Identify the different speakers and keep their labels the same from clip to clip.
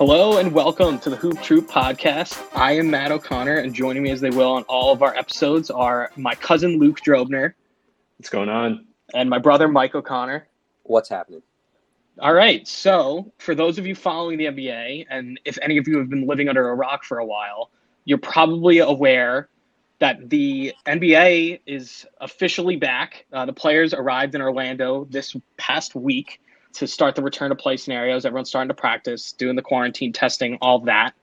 Speaker 1: Hello and welcome to the Hoop Troop podcast. I am Matt O'Connor, and joining me as they will on all of our episodes are my cousin Luke Drobner
Speaker 2: What's going on?
Speaker 1: and my brother Mike O'Connor.
Speaker 3: What's happening?
Speaker 1: All right, so for those of you following the NBA, and if any of you have been living under a rock for a while, you're probably aware that the NBA is officially back. Uh, the players arrived in Orlando this past week to start the return to play scenarios. Everyone's starting to practice, doing the quarantine testing, all that.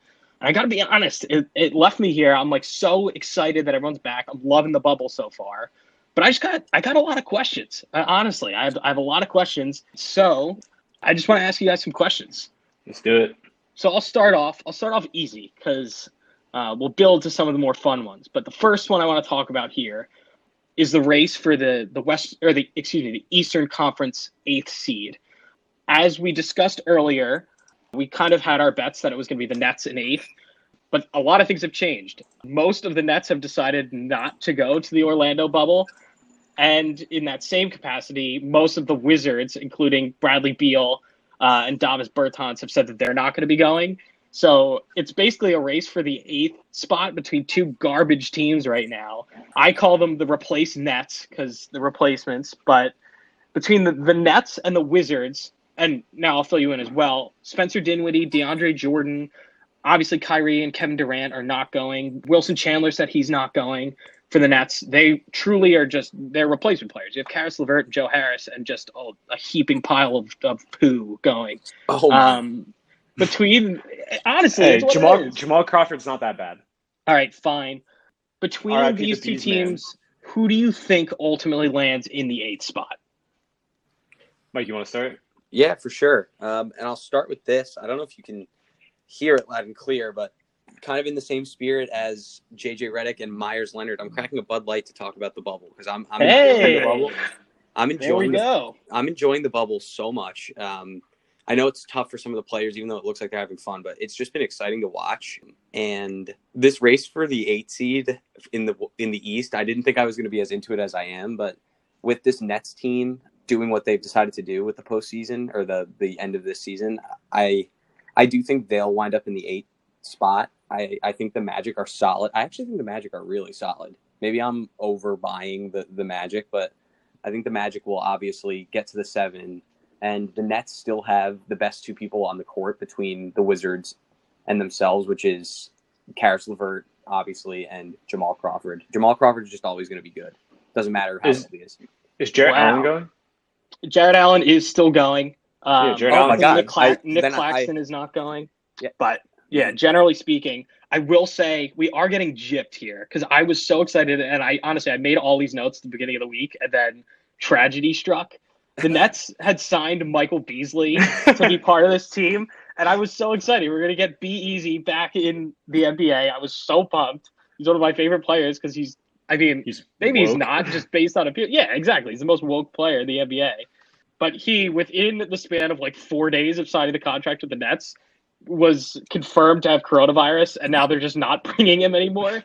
Speaker 1: And I got to be honest, it, it left me here. I'm like so excited that everyone's back. I'm loving the bubble so far. But I just got I got a lot of questions. Uh, honestly, I have, I have a lot of questions. So I just want to ask you guys some questions.
Speaker 2: Let's do it.
Speaker 1: So I'll start off. I'll start off easy because uh, we'll build to some of the more fun ones. But the first one I want to talk about here is the race for the the West or the excuse me the Eastern Conference eighth seed. As we discussed earlier, we kind of had our bets that it was going to be the Nets in eighth, but a lot of things have changed. Most of the Nets have decided not to go to the Orlando bubble. And in that same capacity, most of the Wizards, including Bradley Beal uh, and Davis Bertans, have said that they're not going to be going. So it's basically a race for the eighth spot between two garbage teams right now. I call them the replace Nets because the replacements, but between the, the Nets and the Wizards, and now I'll fill you in as well. Spencer Dinwiddie, DeAndre Jordan, obviously Kyrie and Kevin Durant are not going. Wilson Chandler said he's not going for the Nets. They truly are just they're replacement players. You have Caris LeVert and Joe Harris and just oh, a heaping pile of, of poo going.
Speaker 3: Oh.
Speaker 1: Um, between honestly,
Speaker 2: Hey,
Speaker 1: it's what it
Speaker 2: Jamal. Jamal Crawford's not that bad.
Speaker 1: All right, fine. Between these
Speaker 2: the
Speaker 1: two
Speaker 2: Bees, man.
Speaker 1: teams, who do you think ultimately lands in the eighth spot?
Speaker 2: Mike, you want to start?
Speaker 3: Yeah, for sure. Um, and I'll start with this. I don't know if you can hear it loud and clear, but kind of in the same spirit as JJ Redick and Meyers Leonard, I'm cracking a Bud Light to talk about the bubble because I'm I'm enjoying the bubble. I'm enjoying the. I'm enjoying the bubble so much. Um, I know it's tough for some of the players, even though it looks like they're having fun, but it's just been exciting to watch. And this race for the eight seed in the in the East, I didn't think I was going to be as into it as I am, but with this Nets team doing what they've decided to do with the postseason or the the end of this season, I I do think they'll wind up in the eight spot. I I think the Magic are solid. I actually think the Magic are really solid. Maybe I'm overbuying the the Magic, but I think the Magic will obviously get to the seven, and the Nets still have the best two people on the court between the Wizards and themselves, which is Caris LeVert, obviously, and Jamal Crawford. Jamal Crawford is just always going to be good. Doesn't matter how
Speaker 2: Is-
Speaker 3: he is.
Speaker 2: Is Jarrett
Speaker 1: Wow.
Speaker 2: Allen going?
Speaker 1: Jarrett Allen is still going. Um,
Speaker 2: Yeah, Jarrett
Speaker 3: Oh
Speaker 2: Allen.
Speaker 3: my God.
Speaker 1: Nick, Cla-
Speaker 3: I-
Speaker 1: Nick
Speaker 3: then I-
Speaker 1: Claxton is not going.
Speaker 3: Yeah.
Speaker 1: But yeah, generally speaking, I will say we are getting gypped here because I was so excited and I honestly I made all these notes at the beginning of the week and then tragedy struck. The Nets had signed Michael Beasley to be part of this team, and I was so excited. We are gonna get B Easy back in the NBA. I was so pumped. He's one of my favorite players because he's I mean
Speaker 2: He's
Speaker 1: Maybe he's not, just based on appeal. Yeah, exactly. He's the most woke player in the NBA. But he, within the span of like four days of signing the contract with the Nets, was confirmed to have coronavirus, and now they're just not bringing him anymore.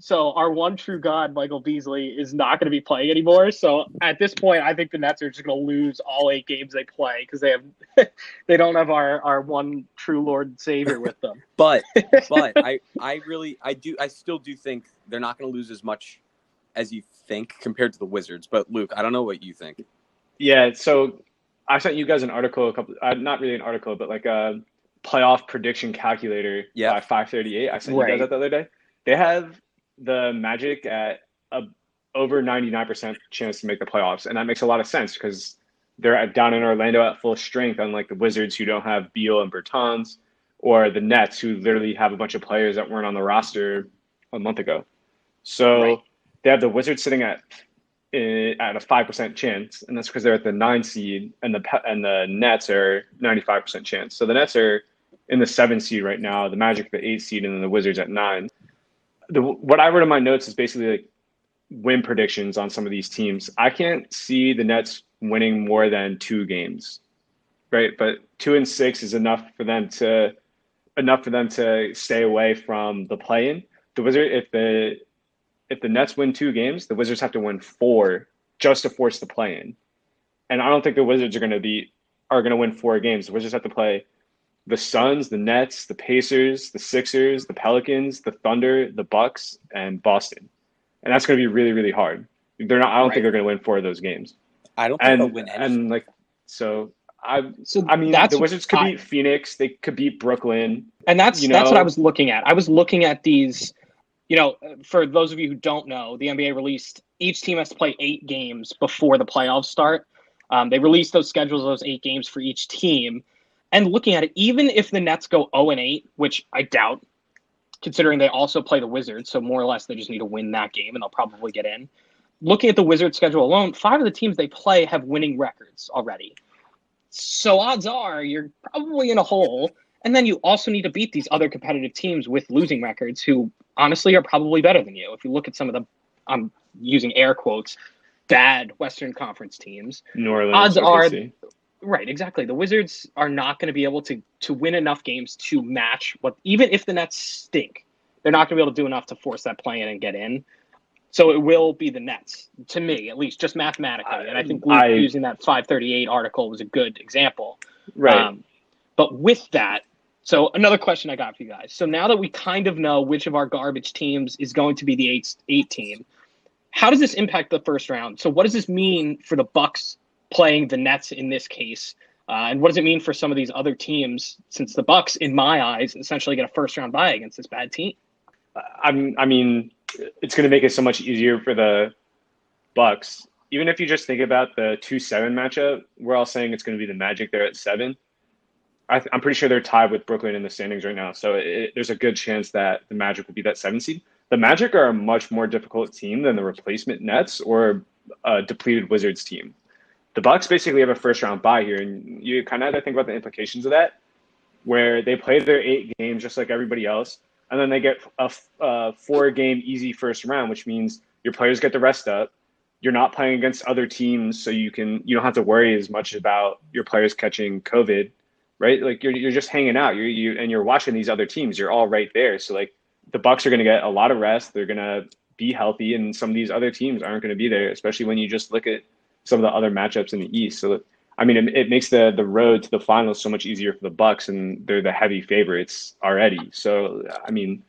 Speaker 1: So our one true god, Michael Beasley, is not going to be playing anymore. So at this point, I think the Nets are just going to lose all eight games they play because they have they don't have our our one true Lord and Savior with them.
Speaker 3: But but I I really I do I still do think they're not going to lose as much as you think compared to the Wizards. But Luke, I don't know what you think.
Speaker 2: Yeah. So I sent you guys an article a couple. Uh, not really an article, but like a playoff prediction calculator.
Speaker 3: Yeah.
Speaker 2: By five thirty eight. I sent you guys that the other day. They have the Magic at a over ninety nine percent chance to make the playoffs, and that makes a lot of sense because they're at, down in Orlando at full strength, unlike the Wizards who don't have Beal and Bertans, or the Nets who literally have a bunch of players that weren't on the roster a month ago. So
Speaker 1: Right.
Speaker 2: They have the Wizards sitting at eh, at a five percent chance, and that's because they're at the nine seed, and the and the Nets are ninety five percent chance. So the Nets are in the seven seed right now, the Magic the eight seed, and then the Wizards at nine. The what I wrote in my notes is basically like win predictions on some of these teams. I can't see the Nets winning more than two games, right? But two and six is enough for them to enough for them to stay away from the play-in. The Wizard, if the if the Nets win two games, the Wizards have to win four just to force the play-in. And I don't think the Wizards are going to be are going to win four games. The Wizards have to play the Suns, the Nets, the Pacers, the Sixers, the Pelicans, the Thunder, the Bucks, and Boston. And that's going to be really, really hard. They're not. I don't
Speaker 3: Right.
Speaker 2: think they're going to win four of those games.
Speaker 3: I don't think they'll
Speaker 2: And
Speaker 3: win any.
Speaker 2: and like so, I
Speaker 1: So
Speaker 2: I mean the Wizards could
Speaker 1: I-
Speaker 2: beat Phoenix. They could beat Brooklyn.
Speaker 1: And that's
Speaker 2: you
Speaker 1: that's what I was looking at. I was looking at these. You know, for those of you who don't know, the NBA released each team has to play eight games before the playoffs start. Um, they released those schedules, those eight games for each team. And looking at it, even if the Nets go 0 and 8, which I doubt, considering they also play the Wizards, so more or less they just need to win that game and they'll probably get in. Looking at the Wizards schedule alone, five of the teams they play have winning records already. So odds are you're probably in a hole. And then you also need to beat these other competitive teams with losing records who honestly are probably better than you. If you look at some of the, I'm using air quotes, bad Western Conference teams.
Speaker 2: New Orleans.
Speaker 1: Odds are- Right, exactly. The Wizards are not going to be able to to win enough games to match what even if the Nets stink, they're not going to be able to do enough to force that play in and get in. So it will be the Nets, to me at least, just mathematically. And I think Luke
Speaker 2: I-
Speaker 1: using that 538 article was a good example.
Speaker 2: right.
Speaker 1: Um, but with that, so another question I got for you guys. So now that we kind of know which of our garbage teams is going to be the eight eight team, how does this impact the first round? So what does this mean for the Bucks playing the Nets in this case? Uh, and what does it mean for some of these other teams? Since the Bucks, in my eyes, essentially get a first round bye against this bad team.
Speaker 2: I'm, I mean, it's going to make it so much easier for the Bucks. Even if you just think about the two seven matchup, we're all saying it's going to be the Magic there at seven. I I'm pretty sure they're tied with Brooklyn in the standings right now, so it, there's a good chance that the Magic will be that seven seed. The Magic are a much more difficult team than the replacement Nets or a depleted Wizards team. The Bucks basically have a first round bye here, and you kind of have to think about the implications of that, where they play their eight games just like everybody else, and then they get a, a four game easy first round, which means your players get the rest up. You're not playing against other teams, so you can you don't have to worry as much about your players catching COVID, right? Like you're you're just hanging out. You're you and you're watching these other teams. You're all right there. So like the Bucks are going to get a lot of rest. They're going to be healthy, and some of these other teams aren't going to be there. Especially when you just look at some of the other matchups in the East. So I mean, it, it makes the the road to the finals so much easier for the Bucks, and they're the heavy favorites already. So I mean,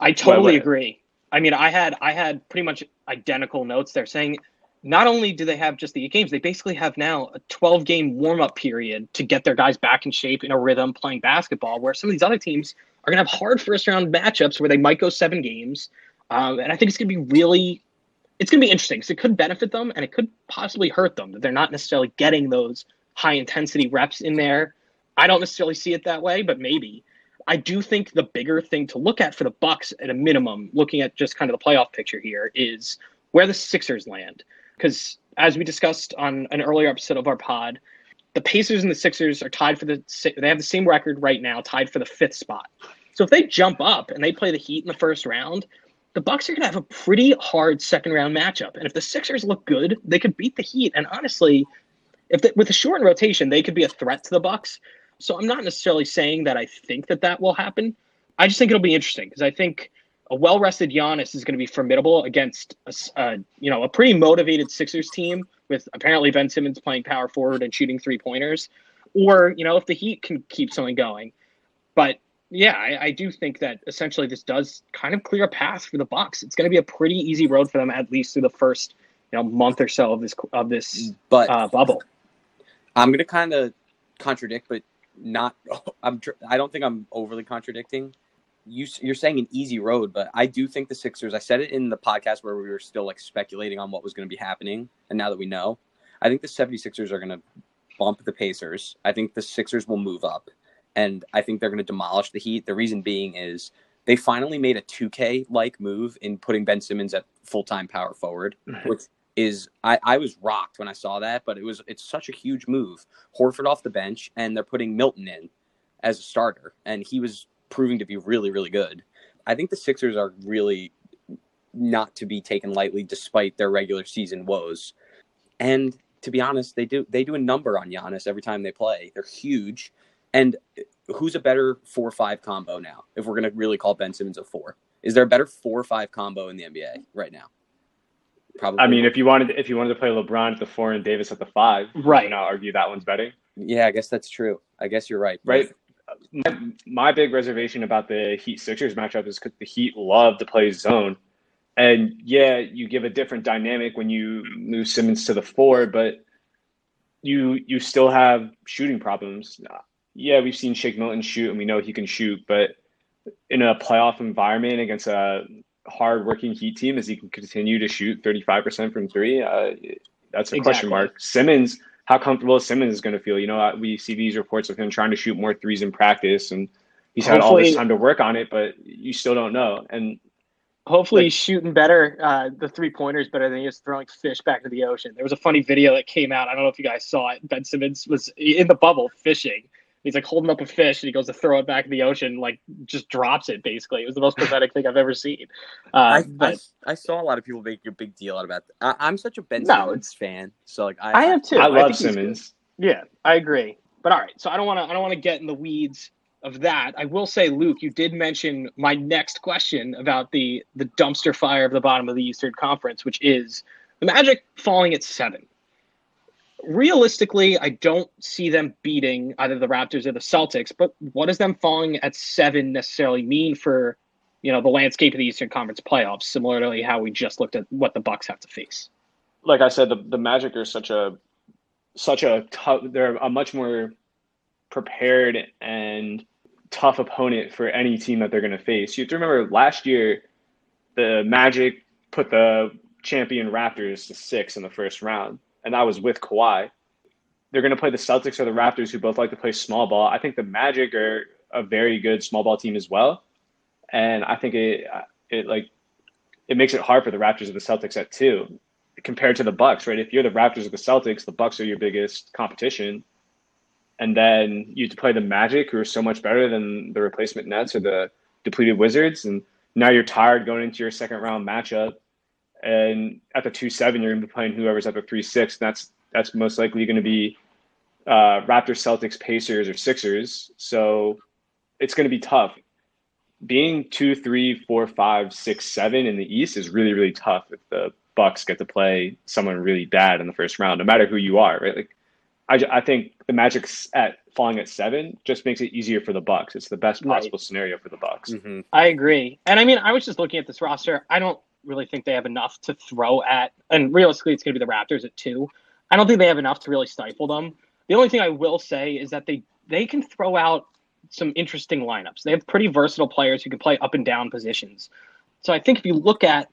Speaker 1: I totally
Speaker 2: what- uh,
Speaker 1: agree. I mean, I had I had pretty much identical notes there saying not only do they have just the eight games, they basically have now a 12 game warm up period to get their guys back in shape in a rhythm playing basketball. Where some of these other teams are going to have hard first round matchups where they might go seven games, um, and I think it's going to be really it's going to be interesting because it could benefit them and it could possibly hurt them that they're not necessarily getting those high intensity reps in there. I don't necessarily see it that way, but maybe. I do think the bigger thing to look at for the Bucks at a minimum, looking at just kind of the playoff picture here, is where the Sixers land. Because as we discussed on an earlier episode of our pod, the Pacers and the Sixers are tied for the they have the same record right now, tied for the fifth spot. So if they jump up and they play the Heat in the first round, the Bucks are going to have a pretty hard second round matchup. And if the Sixers look good, they could beat the Heat. And honestly, if they, with a shortened rotation, they could be a threat to the Bucks. So I'm not necessarily saying that I think that that will happen. I just think it'll be interesting because I think a well-rested Giannis is going to be formidable against a, s- uh, you know a pretty motivated Sixers team with apparently Ben Simmons playing power forward and shooting three pointers, or you know if the Heat can keep something going. But yeah, I, I do think that essentially this does kind of clear a path for the Bucks. It's going to be a pretty easy road for them at least through the first you know month or so of this of this
Speaker 3: But
Speaker 1: uh, bubble.
Speaker 3: I'm gonna kind of contradict, but not. I'm. I don't think I'm overly contradicting. You, you're saying an easy road, but I do think the Sixers. I said it in the podcast where we were still like speculating on what was going to be happening, and now that we know, I think the 76ers are going to bump the Pacers. I think the Sixers will move up, and I think they're going to demolish the Heat. The reason being is they finally made a 2K like move in putting Ben Simmons at full time power forward, which is I, I was rocked when I saw that, but it was it's such a huge move. Horford off the bench, and they're putting Milton in as a starter, and he was proving to be really really good. I think the Sixers are really not to be taken lightly, despite their regular season woes. And to be honest, they do they do a number on Giannis every time they play. They're huge, and who's a better four five combo now? If we're gonna really call Ben Simmons a four, is there a better four five combo in the NBA right now? Probably.
Speaker 2: I mean, if you wanted if you wanted to play LeBron at the four and Davis at the five,
Speaker 1: Right.
Speaker 2: You know, argue that one's better,
Speaker 3: Yeah, I guess that's true. I guess you're right.
Speaker 2: right? My, my big reservation about the Heat Sixers matchup is because the Heat love to play zone. And yeah, you give a different dynamic when you move Simmons to the four, but you you still have shooting problems. Yeah, we've seen Shake Milton shoot, and we know he can shoot, but in a playoff environment against a hard-working Heat team, as he can continue to shoot 35% from three, uh, that's a exactly. question mark. Simmons how comfortable Simmons is going to feel. You know, we see these reports of him trying to shoot more threes in practice, and he's had all this time to work on it, but you still don't know. And
Speaker 1: hopefully, like, he's shooting better, uh, the three pointers better than he is throwing fish back to the ocean. There was a funny video that came out. I don't know if you guys saw it. Ben Simmons was in the bubble fishing. He's like holding up a fish and he goes to throw it back in the ocean, like just drops it basically. It was the most pathetic thing I've ever seen. Uh,
Speaker 3: I, but, I, I, saw a lot of people make a big deal out about that. I, am such a Ben no, Simmons fan, so like I,
Speaker 1: I am too.
Speaker 2: I love Simmons.
Speaker 1: Yeah, I agree. But all right, so I don't want to I don't want to get in the weeds of that. I will say, Luke, you did mention my next question about the the dumpster fire of the bottom of the Eastern Conference, which is the Magic falling at seven realistically, I don't see them beating either the Raptors or the Celtics. But what does them falling at seven necessarily mean for, you know, the landscape of the Eastern Conference playoffs? Similarly, how we just looked at what the Bucks have to face.
Speaker 2: Like I said, the the Magic are such a such a tough. They're a much more prepared and tough opponent for any team that they're going to face. You have to remember last year, the Magic put the champion Raptors to six in the first round and that was with Kawhi. They're going to play the Celtics or the Raptors, who both like to play small ball. I think the Magic are a very good small ball team as well, and I think it it like it makes it hard for the Raptors or the Celtics at two compared to the Bucks, right? If you're the Raptors or the Celtics, the Bucks are your biggest competition, and then you to play the Magic, who are so much better than the replacement Nets or the depleted Wizards, and now you're tired going into your second round matchup and at the two seven, you're going to be playing whoever's at the three six. That's that's most likely going to be uh, Raptors, Celtics, Pacers, or Sixers. So it's going to be tough. Being two, three, four, five, six, seven in the East is really, really tough if the Bucks get to play someone really bad in the first round, no matter who you are, right? Like, I, I think the Magic's at falling at seven just makes it easier for the Bucks. It's the best possible right. scenario for the Bucks.
Speaker 1: Mm-hmm. I agree, and I mean, I was just looking at this roster. I don't really think they have enough to throw at. And realistically, it's going to be the Raptors at two. I don't think they have enough to really stifle them. The only thing I will say is that they they can throw out some interesting lineups. They have pretty versatile players who can play up and down positions. So I think if you look at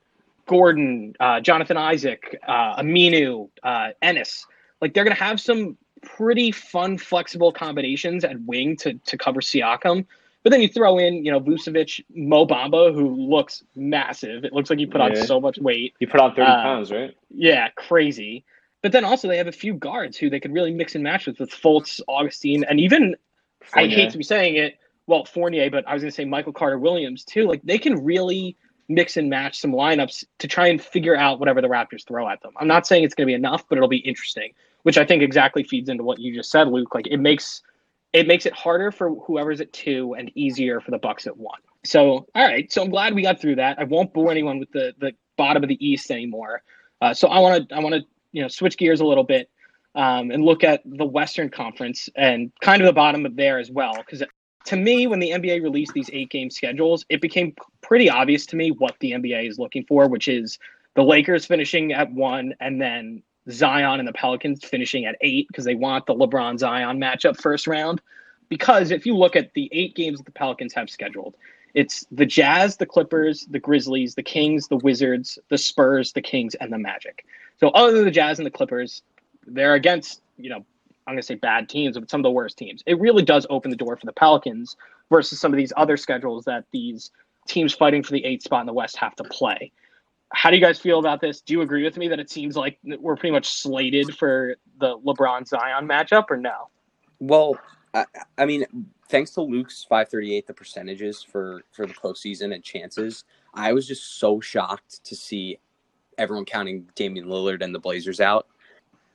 Speaker 1: Gordon, uh, Jonathan Isaac, uh, Aminu, uh, Ennis, like they're going to have some pretty fun, flexible combinations at wing to to cover Siakam. But then you throw in, you know, Vucevic, Mo Bamba, who looks massive. It looks like he put yeah. on so much weight.
Speaker 2: He put on 30 uh, pounds, right?
Speaker 1: Yeah, crazy. But then also they have a few guards who they could really mix and match with, with Fultz, Augustine, and even, Fournier. I hate to be saying it, well, Fournier, but I was going to say Michael Carter Williams too. Like they can really mix and match some lineups to try and figure out whatever the Raptors throw at them. I'm not saying it's going to be enough, but it'll be interesting, which I think exactly feeds into what you just said, Luke. Like it makes – it makes it harder for whoever's at two and easier for the Bucks at one. So, all right. So I'm glad we got through that. I won't bore anyone with the the bottom of the East anymore. Uh, so I want to I want to you know switch gears a little bit um, and look at the Western Conference and kind of the bottom of there as well. Because to me, when the NBA released these eight game schedules, it became pretty obvious to me what the NBA is looking for, which is the Lakers finishing at one and then Zion and the Pelicans finishing at eight because they want the LeBron Zion matchup first round. Because if you look at the eight games that the Pelicans have scheduled, it's the Jazz, the Clippers, the Grizzlies, the Kings, the Wizards, the Spurs, the Kings, and the Magic. So other than the Jazz and the Clippers, they're against, you know, I'm going to say bad teams, but some of the worst teams. It really does open the door for the Pelicans versus some of these other schedules that these teams fighting for the eighth spot in the West have to play how do you guys feel about this? Do you agree with me that it seems like we're pretty much slated for the LeBron Zion matchup, or no?
Speaker 3: Well, I, I mean, thanks to Luke's 538, the percentages for for the postseason and chances, I was just so shocked to see everyone counting Damian Lillard and the Blazers out.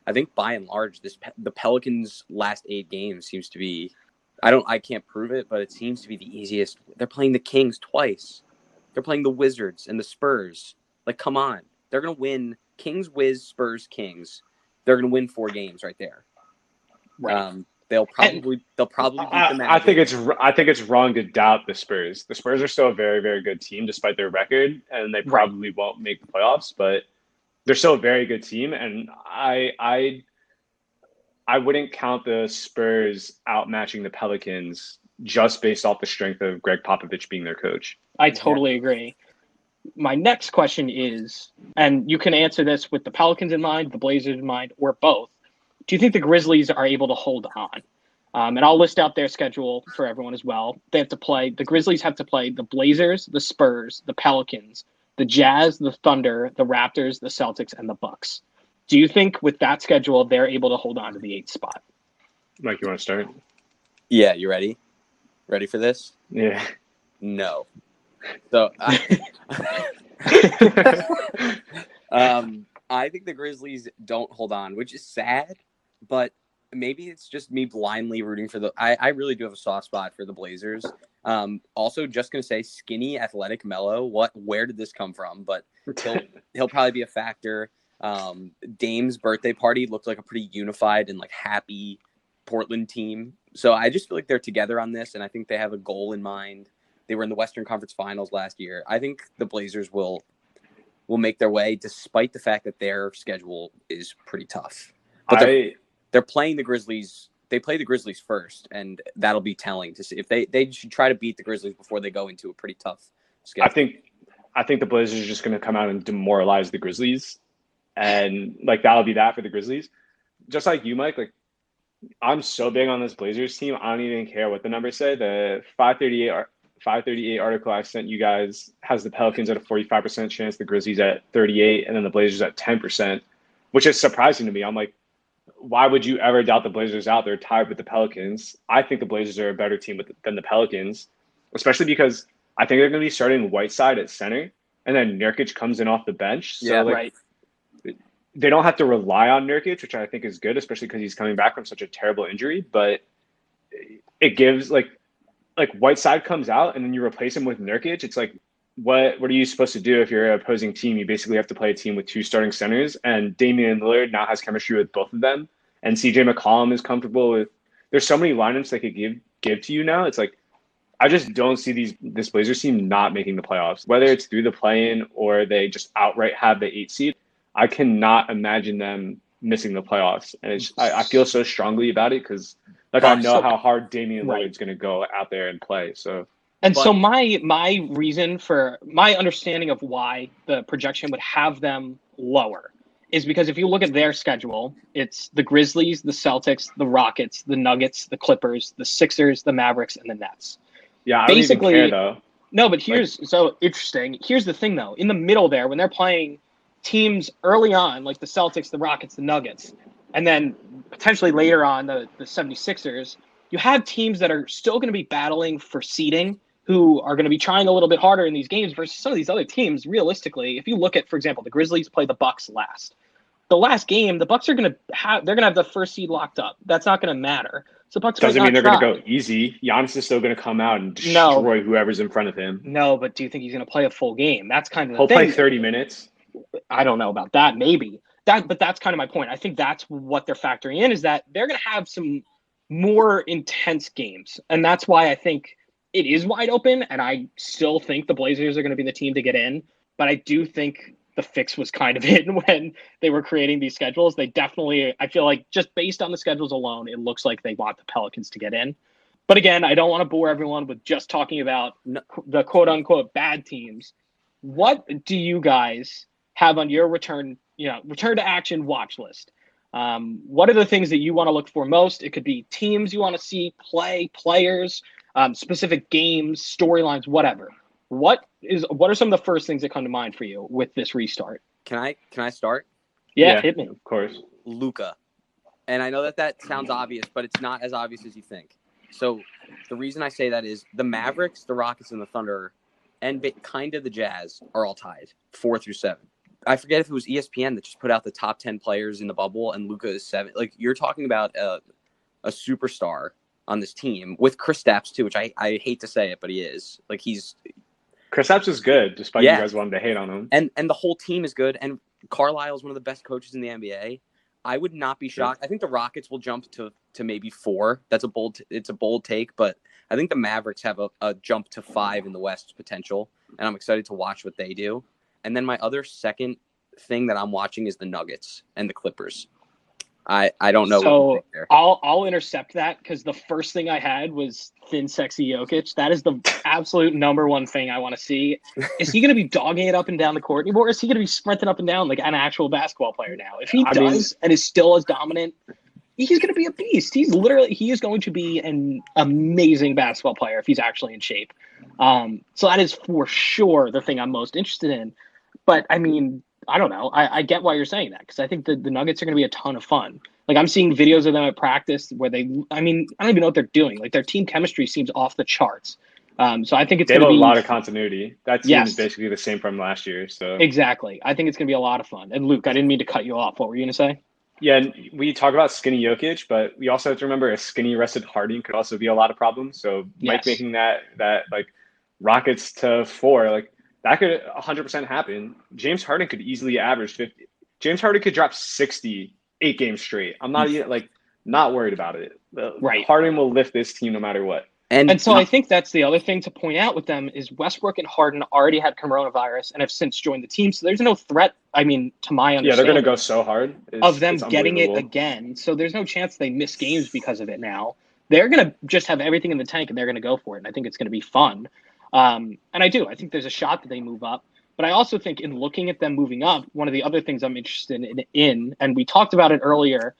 Speaker 3: I think by and large, this the Pelicans' last eight games seems to be. I don't. I can't prove it, but it seems to be the easiest. They're playing the Kings twice. They're playing the Wizards and the Spurs. Like, come on. They're going to win Kings, Wiz, Spurs, Kings. They're going to win four games right there.
Speaker 1: Right. Um,
Speaker 3: They'll probably they'll probably beat the
Speaker 2: I, I think it's I think it's wrong to doubt the Spurs. The Spurs are still a very very good team despite their record, and they probably won't make the playoffs, but they're still a very good team. And I I I wouldn't count the Spurs outmatching the Pelicans just based off the strength of Gregg Popovich being their coach.
Speaker 1: I totally agree. My next question is, and you can answer this with the Pelicans in mind, the Blazers in mind, or both. Do you think the Grizzlies are able to hold on? Um, and I'll list out their schedule for everyone as well. They have to play, the Grizzlies have to play the Blazers, the Spurs, the Pelicans, the Jazz, the Thunder, the Raptors, the Celtics, and the Bucks. Do you think with that schedule they're able to hold on to the eighth spot?
Speaker 2: Mike, you want to start?
Speaker 3: Yeah, you ready? Ready for this?
Speaker 2: Yeah.
Speaker 3: No. So I, um, I think the Grizzlies don't hold on, which is sad, but maybe it's just me blindly rooting for the. I, I really do have a soft spot for the Blazers. Um, also, just gonna say, skinny, athletic, mellow. What? Where did this come from? But he'll he'll probably be a factor. Um, Dame's birthday party looked like a pretty unified and like happy Portland team. So I just feel like they're together on this, and I think they have a goal in mind. They were in the Western Conference Finals last year. I think the Blazers will will make their way, despite the fact that their schedule is pretty tough. But they're,
Speaker 2: I
Speaker 3: they're playing the Grizzlies. They play the Grizzlies first, and that'll be telling to see if they they should try to beat the Grizzlies before they go into a pretty tough schedule.
Speaker 2: I think I think the Blazers are just going to come out and demoralize the Grizzlies, and like that'll be that for the Grizzlies. Just like you, Mike. Like I'm so big on this Blazers team. I don't even care what the numbers say. The 538 ar- 538 article I sent you guys has the Pelicans at a 45% chance, the Grizzlies at 38, and then the Blazers at 10%, which is surprising to me. I'm like, why would you ever doubt the Blazers out? They're tied with the Pelicans. I think the Blazers are a better team with, than the Pelicans, especially because I think they're going to be starting Whiteside at center, and then Nurkic comes in off the bench. So
Speaker 3: Yeah,
Speaker 2: like,
Speaker 1: right.
Speaker 2: they don't have to rely on Nurkic, which I think is good, especially because he's coming back from such a terrible injury. But it gives like like Whiteside comes out and then you replace him with Nurkic. It's like what what are you supposed to do if you're an opposing team? You basically have to play a team with two starting centers, and Damian Lillard now has chemistry with both of them, and CJ McCollum is comfortable with. There's so many lineups they could give give to you now. It's like I just don't see these this Blazers team not making the playoffs, whether it's through the play-in or they just outright have the eight seed. I cannot imagine them missing the playoffs, and it's I, I feel so strongly about it because like I know
Speaker 1: so-
Speaker 2: how hard Damian
Speaker 1: Right.
Speaker 2: Lillard's going to go out there and play. So
Speaker 1: And
Speaker 3: But-
Speaker 1: so my my reason for my understanding of why the projection would have them lower is because if you look at their schedule, it's the Grizzlies, the Celtics, the Rockets, the Nuggets, the Clippers, the Sixers, the Mavericks, and the Nets.
Speaker 2: yeah, I don't
Speaker 1: Basically-
Speaker 2: even care though.
Speaker 1: No, but here's so interesting. Here's the thing though. In the middle there, when they're playing teams early on, like the Celtics, the Rockets, the Nuggets, and then potentially later on the, the 76ers, you have teams that are still going to be battling for seeding, who are going to be trying a little bit harder in these games versus some of these other teams. Realistically, if you look at, for example, the Grizzlies play the Bucks last. The last game, the Bucks are going to have they're going to have the first seed locked up. That's not going to matter. So Bucks
Speaker 2: Doesn't mean they're going to go easy. Giannis is still going to come out and
Speaker 1: No.
Speaker 2: destroy whoever's in front of him.
Speaker 1: No, but do you think he's going to play a full game? That's kind of the
Speaker 2: He'll
Speaker 1: thing.
Speaker 2: play 30 minutes.
Speaker 1: I don't know about that. Maybe that, but that's kind of my point. I think that's what they're factoring in is that they're going to have some more intense games, and that's why I think it is wide open. And I still think the Blazers are going to be the team to get in, but I do think the fix was kind of in when they were creating these schedules. They definitely, I feel like just based on the schedules alone, it looks like they want the Pelicans to get in. But again, I don't want to bore everyone with just talking about the quote unquote bad teams. What do you guys have on your return, you know, return to action watch list? Um, what are the things that you want to look for most? It could be teams you want to see play, players, um, specific games, storylines, whatever. What is what are some of the first things that come to mind for you with this restart?
Speaker 3: Can I can I start?
Speaker 1: Yeah,
Speaker 2: Yeah.
Speaker 1: hit me.
Speaker 2: Of course.
Speaker 3: Luka. And I know that that sounds obvious, but it's not as obvious as you think. So the reason I say that is the Mavericks, the Rockets, and the Thunder, and kind of the Jazz are all tied four through seven. I forget if it was ESPN that just put out the top ten players in the bubble, and Luka is seven. Like you're talking about a, a superstar on this team with Kristaps too, which I, I hate to say it, but he is. Like he's
Speaker 2: Kristaps is good, despite
Speaker 3: Yeah.
Speaker 2: you guys wanting to hate on him.
Speaker 3: and and the whole team is good. And Carlisle is one of the best coaches in the NBA. I would not be shocked. I think the Rockets will jump to to maybe four. That's a bold. It's a bold take, but I think the Mavericks have a, a jump to five in the West potential, and I'm excited to watch what they do. And then my other second thing that I'm watching is the Nuggets and the Clippers. I I don't know.
Speaker 1: So. I'll I'll intercept that because the first thing I had was thin, sexy Jokic. That is the absolute number one thing I want to see. Is he going to be dogging it up and down the court anymore? Is he going to be sprinting up and down like an actual basketball player now? If he
Speaker 2: I mean-
Speaker 1: does and is still as dominant, he's going to be a beast. He's literally he is going to be an amazing basketball player if he's actually in shape. Um, so that is for sure the thing I'm most interested in. But I mean, I don't know. I, I get why you're saying that because I think the, the Nuggets are going to be a ton of fun. Like I'm seeing videos of them at practice where they, I mean, I don't even know what they're doing. Like their team chemistry seems off the charts. Um, so I think it's
Speaker 2: They have
Speaker 1: going
Speaker 2: a
Speaker 1: to be
Speaker 2: lot of continuity. That team
Speaker 1: Yes.
Speaker 2: is basically the same from last year. So
Speaker 1: exactly. I think it's going to be a lot of fun. And Luke, I didn't mean to cut you off. What were you going to say?
Speaker 2: yeah, and we talk about skinny Jokic, but we also have to remember a skinny rested Harden could also be a lot of problems. So Mike
Speaker 1: Yes.
Speaker 2: making that that like Rockets to four, like that could 100% happen. James Harden could easily average 50. James Harden could drop 60 eight games straight. I'm not mm. even like not worried about it. Uh,
Speaker 1: right.
Speaker 2: Harden will lift this team no matter what.
Speaker 3: And,
Speaker 1: And so I think that's the other thing to point out with them is Westbrook and Harden already had coronavirus and have since joined the team. So there's no threat. I mean, to my
Speaker 2: Yeah, they're gonna go so hard It's-
Speaker 1: of them getting it again. So there's no chance they miss games because of it now. They're going to just have everything in the tank and they're going to go for it. And I think it's going to be fun. Um, and I do. I think there's a shot that they move up. But I also think in looking at them moving up, one of the other things I'm interested in, in and we talked about it earlier,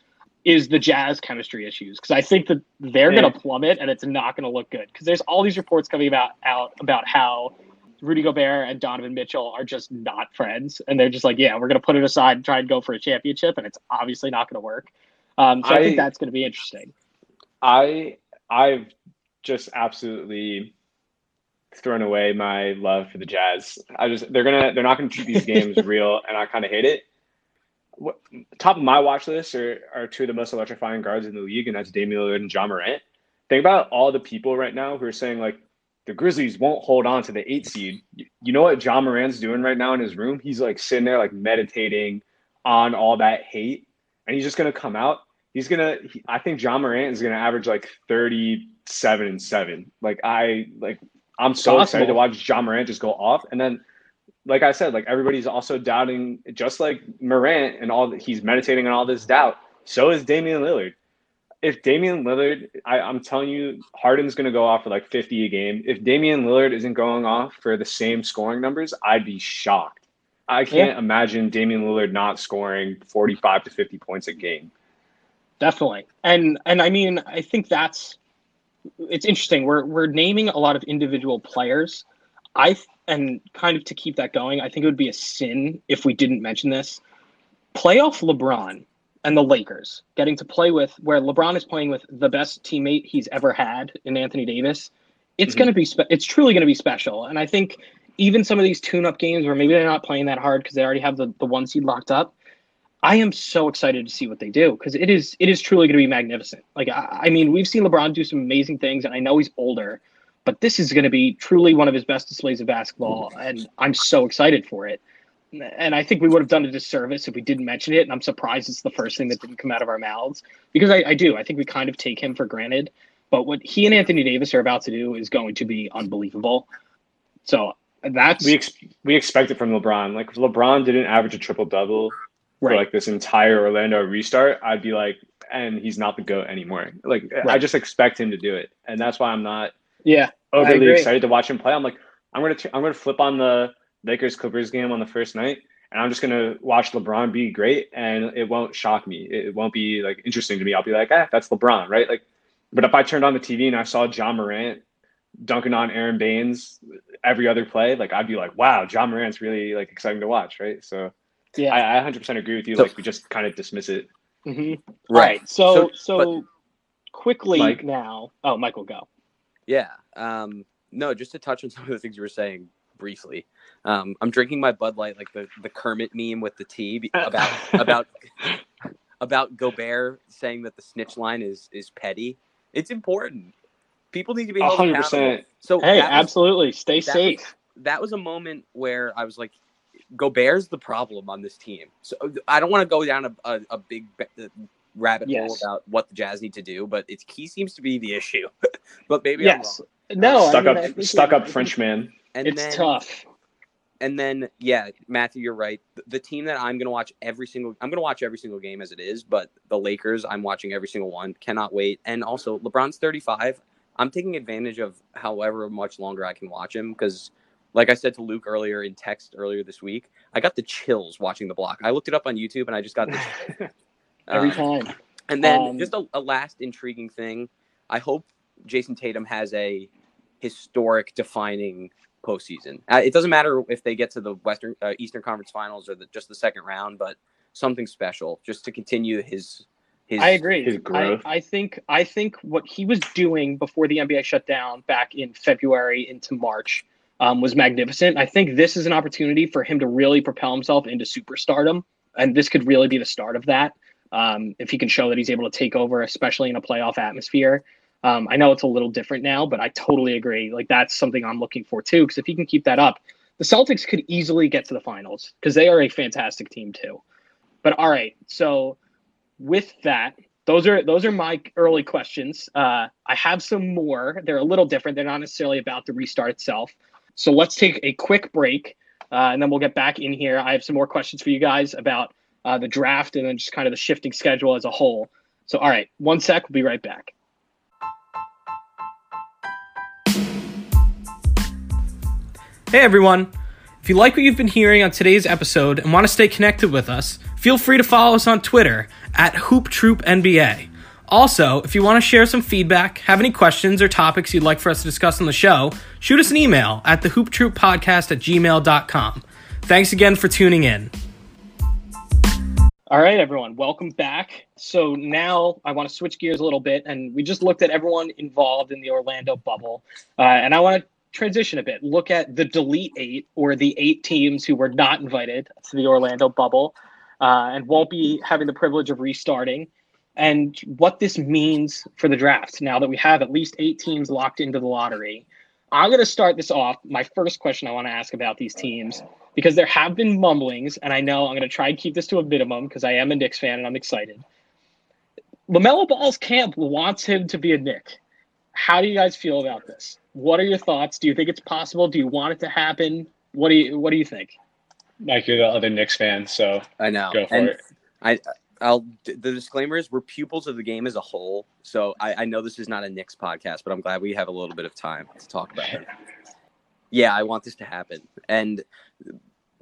Speaker 1: is the Jazz chemistry issues. Because I think that they're
Speaker 2: Yeah.
Speaker 1: going to plummet and it's not going to look good. Because there's all these reports coming about out about how Rudy Gobert and Donovan Mitchell are just not friends, and they're just like, yeah, we're gonna put it aside and try and go for a championship, and it's obviously not gonna work. Um, so I, think that's gonna be interesting.
Speaker 2: I I've just absolutely thrown away my love for the Jazz. I just they're gonna they're not gonna treat these games real, and I kind of hate it. What, top of my watch list are, are two of the most electrifying guards in the league, and that's Damian Lillard and Ja Morant. Think about all the people right now who are saying like the Grizzlies won't hold on to the eight seed. You, know what Ja Morant's doing right now in his room? He's like sitting there like meditating on all that hate, and he's just gonna come out he's gonna he, i think ja morant is gonna average like 37 and 7 like i like i'm so
Speaker 1: Possible.
Speaker 2: excited to watch ja morant just go off and then like i said like everybody's also doubting just like morant and all that he's meditating on all this doubt so is damian lillard if Damian Lillard, I, I'm telling you, Harden's going to go off for like 50 a game. If Damian Lillard isn't going off for the same scoring numbers, I'd be shocked. I can't imagine Damian Lillard not scoring 45 to 50 points a game.
Speaker 1: Definitely, and and I mean, I think that's it's interesting. We're we're naming a lot of individual players. I and kind of to keep that going, I think it would be a sin if we didn't mention this. Playoff LeBron and the Lakers getting to play with where LeBron is playing with the best teammate he's ever had in Anthony Davis. It's
Speaker 2: Mhm.
Speaker 1: going to be spe- it's truly going to be special, and I think even some of these tune-up games where maybe they're not playing that hard because they already have the, the one seed locked up. I am so excited to see what they do because it is it is truly going to be magnificent. Like I, I mean, we've seen LeBron do some amazing things, and I know he's older, but this is going to be truly one of his best displays of basketball, mm. and I'm so excited for it. And I think we would have done a disservice if we didn't mention it. And I'm surprised it's the first thing that didn't come out of our mouths because I, I do. I think we kind of take him for granted. But what he and Anthony Davis are about to do is going to be unbelievable. So that's
Speaker 2: We ex- we expect it from LeBron. Like if LeBron didn't average a triple double for like this entire Orlando restart, I'd be like, and he's not the goat anymore. Like I just expect him to do it, and that's why I'm not
Speaker 1: yeah,
Speaker 2: overly excited to watch him play. I'm like, I'm gonna t- I'm gonna flip on the Lakers Clippers game on the first night, and I'm just gonna watch LeBron be great, and it won't shock me. It, it won't be like interesting to me. I'll be like, ah, that's LeBron, right? Like, but if I turned on the TV and I saw Ja Morant dunking on Aron Baynes every other play, like I'd be like, wow, Ja Morant's really like exciting to watch, right? So
Speaker 1: yeah.
Speaker 2: I, I 100% agree with you.
Speaker 3: So-
Speaker 2: like we just kind of dismiss it.
Speaker 1: hmm
Speaker 3: Right.
Speaker 1: Right. So
Speaker 3: So-
Speaker 1: so, quickly
Speaker 2: Mike.
Speaker 1: now. Oh, Michael, go.
Speaker 3: Yeah. Um, no, just to touch on some of the things you were saying briefly. Um, I'm drinking my Bud Light like the, the Kermit meme with the tea about about about Gobert saying that the snitch line is is petty. It's important. People need to be held
Speaker 2: hundred
Speaker 3: accountable.
Speaker 2: percent.
Speaker 3: So
Speaker 1: Hey,
Speaker 3: that was-
Speaker 1: absolutely. Stay
Speaker 3: that
Speaker 1: safe.
Speaker 3: was- that was a moment where I was like, Gobert's the problem on this team. So I don't want to go down a, a, a big uh, rabbit yes. hole about what the Jazz need to do, but it's he seems to be the issue. but maybe
Speaker 1: yes, no,
Speaker 2: stuck I mean, up, stuck up Frenchman.
Speaker 1: And it's then, tough.
Speaker 3: And then, yeah, Matthew, you're right. The, the team that I'm going to watch every single, I'm going to watch every single game as it is. But the Lakers, I'm watching every single one. Cannot wait. And also, LeBron's 35. I'm taking advantage of however much longer I can watch him because like I said to Luke earlier in text earlier this week, I got the chills watching the block. I looked it up on YouTube and I just got the
Speaker 1: every um, time.
Speaker 3: And then um, just a, a, last intriguing thing. I hope Jayson Tatum has a historic defining postseason. Uh, it doesn't matter if they get to the Western uh, Eastern Conference Finals or the, just the second round, but something special just to continue his. His,
Speaker 1: I agree. His I, I think I think what he was doing before the NBA shut down back in February into March um, was magnificent. I think this is an opportunity for him to really propel himself into superstardom, and this could really be the start of that. Um, if he can show that he's able to take over, especially in a playoff atmosphere. Um, I know it's a little different now, but I totally agree. Like that's something I'm looking for too. Because if he can keep that up, the Celtics could easily get to the finals because they are a fantastic team too. But all right, so with that, those are those are my early questions. Uh, I have some more. They're a little different. They're not necessarily about the restart itself. So let's take a quick break, uh, and then we'll get back in here. I have some more questions for you guys about uh, the draft and then just kind of the shifting schedule as a whole. So, all right, one sec. We'll be right back. Hey everyone. If you like what you've been hearing on today's episode and want to stay connected with us, feel free to follow us on Twitter at Hoop Troop NBA. Also, if you want to share some feedback, have any questions or topics you'd like for us to discuss on the show, shoot us an email at the Hoop Troop Podcast at gmail.com. Thanks again for tuning in. All right, everyone, welcome back. So now I want to switch gears a little bit, and we just looked at everyone involved in the Orlando bubble, uh, and I want to transition a bit. Look at the delete eight, or the eight teams who were not invited to the Orlando bubble, uh, and won't be having the privilege of restarting and what this means for the draft now that we have at least eight teams locked into the lottery. I'm going to start this off. My first question I want to ask about these teams, because there have been mumblings, and I know I'm going to try and keep this to a minimum because I am a Knicks fan and I'm excited. LaMelo Ball's camp wants him to be a Knick. How do you guys feel about this? What are your thoughts? Do you think it's possible? Do you want it to happen? What do you What do you think?
Speaker 2: Mike, you're the other Knicks fan, so
Speaker 3: I know.
Speaker 2: Go for
Speaker 3: and
Speaker 2: it.
Speaker 3: I I'll the disclaimer is we're pupils of the game as a whole. So I, I know this is not a Knicks podcast, but I'm glad we have a little bit of time to talk about it. Yeah, I want this to happen. And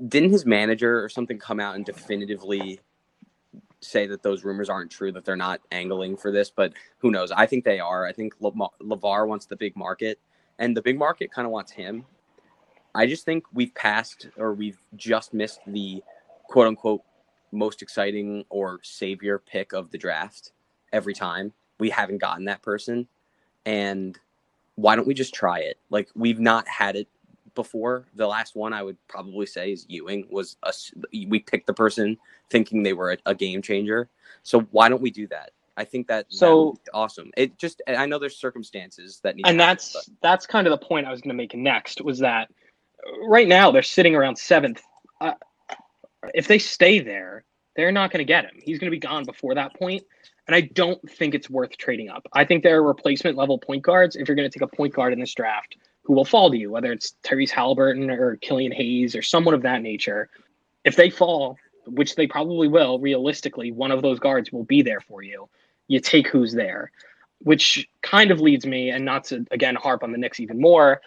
Speaker 3: didn't his manager or something come out and definitively say that those rumors aren't true, that they're not angling for this? But who knows? I think they are. I think LaVar wants the big market, and the big market kind of wants him. I just think we've passed or we've just missed the quote unquote most exciting or savior pick of the draft every time. We haven't gotten that person. And why don't we just try it? Like we've not had it before. The last one I would probably say is Ewing was a, we picked the person thinking they were a, a game changer. So why don't we do that? I think that
Speaker 1: so
Speaker 3: that awesome. It just I know there's circumstances that need
Speaker 1: and that's happen, that's kind of the point I was going to make next was that right now they're sitting around seventh. Uh, if they stay there, they're not going to get him. He's going to be gone before that point, and I don't think it's worth trading up. I think there are replacement level point guards if you're going to take a point guard in this draft who will fall to you, whether it's Tyrese Halliburton or Killian Hayes or someone of that nature. If they fall, which they probably will, realistically, one of those guards will be there for you. You take who's there, which kind of leads me, and not to again harp on the Knicks even more.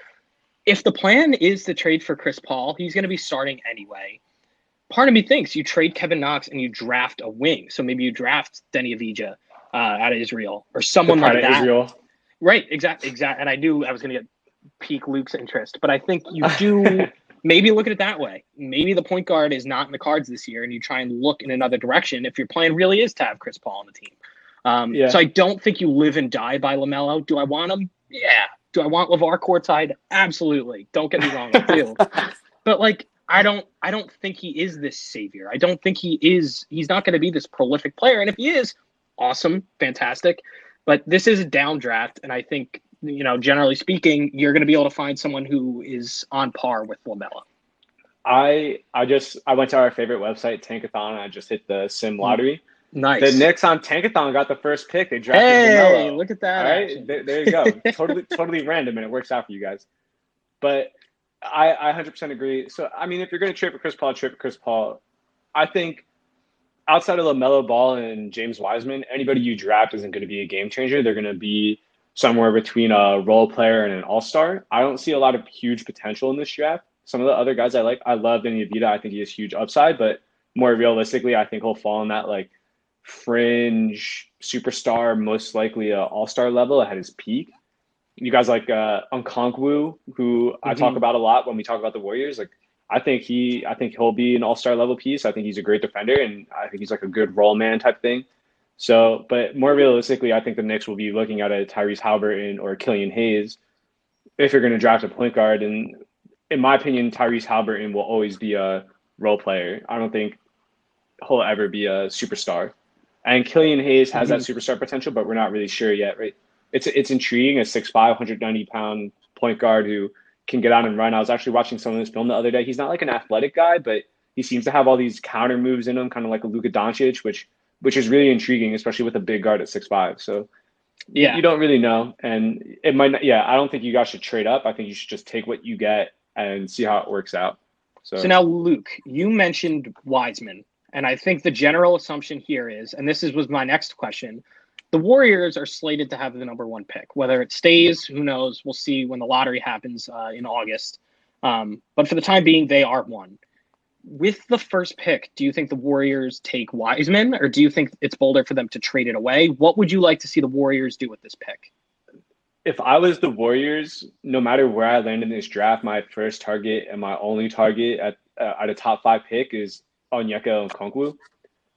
Speaker 1: If the plan is to trade for Chris Paul, he's going to be starting anyway part of me thinks you trade Kevin Knox and you draft a wing. So maybe you draft Deni Avdija uh, out of Israel or someone like that. Israel. Right, exactly, exactly. And I knew I was going to get pique Luke's interest, but I think you do maybe look at it that way. Maybe the point guard is not in the cards this year, and you try and look in another direction if your plan really is to have Chris Paul on the team. Um, yeah. So I don't think you live and die by LaMelo. Do I want him? Yeah. Do I want LaVar courtside? Absolutely. Don't get me wrong, I do. but like I don't I don't think he is this savior. I don't think he is he's not going to be this prolific player and if he is awesome, fantastic, but this is a down draft and I think you know, generally speaking, you're going to be able to find someone who is on par with LaMelo.
Speaker 2: I I just I went to our favorite website, Tankathon, and I just hit the sim
Speaker 1: Hmm.
Speaker 2: lottery.
Speaker 1: Nice.
Speaker 2: The Knicks on Tankathon got the first pick. They drafted
Speaker 1: hey,
Speaker 2: LaMelo.
Speaker 1: look at that.
Speaker 2: right,
Speaker 1: action.
Speaker 2: there, there you go. totally, totally random, and it works out for you guys. But I, I 100% agree. So, I mean, if you're going to trade for Chris Paul, trade for Chris Paul. I think outside of LaMelo Ball and James Wiseman, anybody you draft isn't going to be a game changer. They're going to be somewhere between a role player and an all star. I don't see a lot of huge potential in this draft. Some of the other guys I like, I love Deni Avdija. I think he has huge upside, but more realistically, I think he'll fall in that like fringe superstar, most likely a all star level at his peak. You guys like uh Okongwu, who I talk
Speaker 1: Mhm.
Speaker 2: about a lot when we talk about the Warriors. Like I think he I think he'll be an all star level piece. I think he's a great defender and I think he's like a good role man type thing. So, but more realistically, I think the Knicks will be looking at a Tyrese Halliburton or Killian Hayes if you're going to draft a point guard. And in my opinion, Tyrese Halliburton will always be a role player. I don't think he'll ever be a superstar. And Killian Hayes has that superstar potential, but we're not really sure yet, right? It's it's intriguing. A 6'5", 190 pound point guard who can get out and run. I was actually watching some of this film the other day. He's not like an athletic guy, but he seems to have all these counter moves in him, kind of like a Luka Doncic, which which is really intriguing, especially with a big guard at 6'5". So
Speaker 1: Yeah.
Speaker 2: you don't really know, and it might not. Yeah, I don't think you guys should trade up. I think you should just take what you get and see how it works out. So,
Speaker 1: So now, Luke, you mentioned Wiseman, and I think the general assumption here is, and this is was my next question, the Warriors are slated to have the number one pick. Whether it stays, who knows? We'll see when the lottery happens uh, in August. Um, but for the time being, they are one. With the first pick, do you think the Warriors take Wiseman, or do you think it's bolder for them to trade it away? What would you like to see the Warriors do with this pick?
Speaker 2: if I was the Warriors, no matter where I land in this draft, my first target and my only target at uh, at a top five pick is Onyeka Okongwu.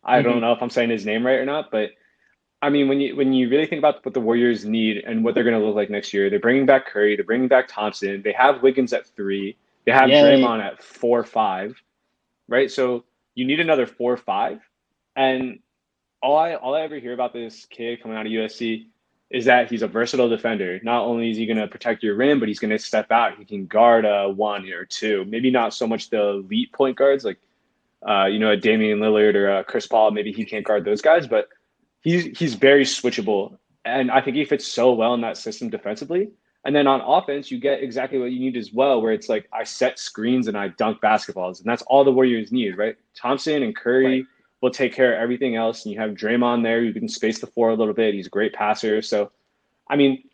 Speaker 2: I
Speaker 1: Mhm.
Speaker 2: don't know if I'm saying his name right or not, but I mean, when you when you really think about what the Warriors need and what they're going to look like next year, they're bringing back Curry, they're bringing back Thompson, they have Wiggins at three, they have
Speaker 1: Yay.
Speaker 2: Draymond at four five, right? So you need another four five, and all I all I ever hear about this kid coming out of USC is that he's a versatile defender. Not only is he going to protect your rim, but he's going to step out. He can guard a one or two. Maybe not so much the elite point guards like, uh, you know, a Damian Lillard or a Chris Paul. Maybe he can't guard those guys, but he's he's very switchable, and I think he fits so well in that system defensively. And then on offense, you get exactly what you need as well, where it's like I set screens and I dunk basketballs, and that's all the Warriors need, right? Thompson and Curry
Speaker 1: Right.
Speaker 2: will take care of everything else, and you have Draymond there. You can space the floor a little bit. He's a great passer. So, I mean,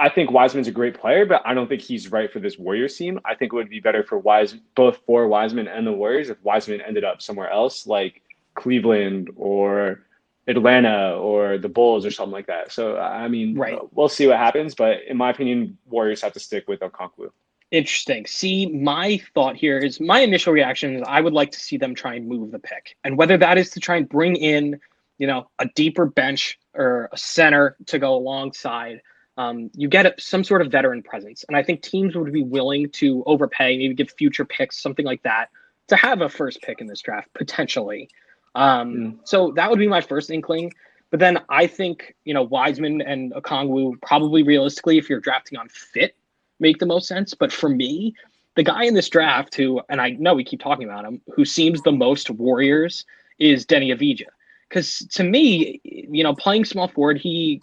Speaker 2: I think Wiseman's a great player, but I don't think he's right for this Warriors team. I think it would be better for Wise, both for Wiseman and the Warriors, if Wiseman ended up somewhere else, like Cleveland or Atlanta or the Bulls or something like that. So, I mean,
Speaker 1: Right.
Speaker 2: we'll see what happens. But in my opinion, Warriors have to stick with Okongwu.
Speaker 1: Interesting. See, my thought here is my initial reaction is I would like to see them try and move the pick. And whether that is to try and bring in, you know, a deeper bench or a center to go alongside, um, you get some sort of veteran presence. And I think teams would be willing to overpay, maybe give future picks, something like that, to have a first pick in this draft, potentially. Um. So that would be my first inkling. But then I think, you know, Wiseman and Okongwu probably realistically, if you're drafting on fit, make the most sense. But for me, the guy in this draft who, and I know we keep talking about him, who seems the most Warriors is Deni Avdija. Because to me, you know, playing small forward, he,